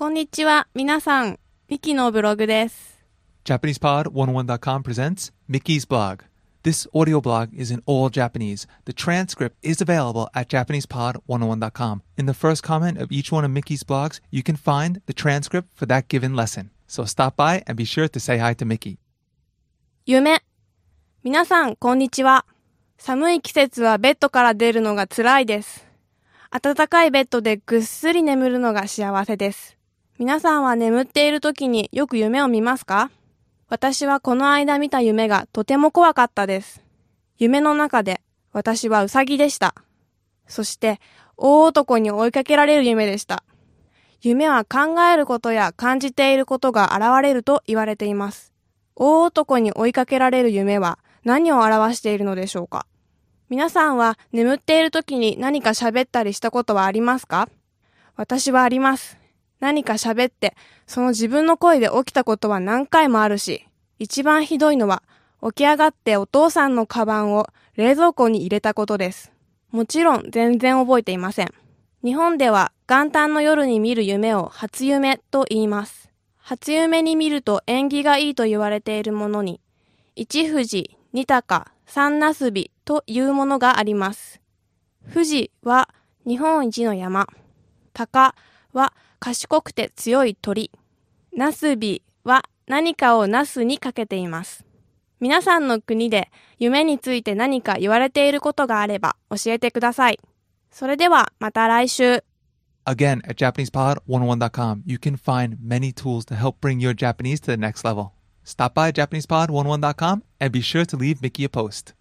こんにちは、皆さん。ミキのブログです。JapanesePod101.com presents Mickey's blog. This audio blog is in all Japanese. The transcript is available at JapanesePod101.com. In the first comment of each one of Mickey's blogs, you can find the transcript for that given lesson. So stop by and be sure to say hi to Mickey. 夢。皆さん、こんにちは。寒い季節はベッドから出るのが辛いです。暖かいベッドでぐっすり眠るのが幸せです。皆さんは眠っている時によく夢を見ますか？私はこの間見た夢がとても怖かったです。夢の中で私はウサギでした。そして大男に追いかけられる夢でした。夢は考えることや感じていることが現れると言われています。大男に追いかけられる夢は何を表しているのでしょうか？皆さんは眠っている時に何か喋ったりしたことはありますか？私はあります。何か喋って、その自分の声で起きたことは何回もあるし、一番ひどいのは、起き上がってお父さんのカバンを冷蔵庫に入れたことです。もちろん全然覚えていません。日本では元旦の夜に見る夢を初夢と言います。初夢に見ると縁起がいいと言われているものに、一富士、二鷹、三なすびというものがあります。富士は日本一の山。鷹は賢くて強い鳥。なすびは何かをなすにかけています。皆さんの国で夢について何か言われていることがあれば教えてください。それではまた来週。Again, at JapanesePod101.com, you can find many tools to help bring your Japanese to the next level. Stop by JapanesePod101.com and be sure to leave Mickey a post.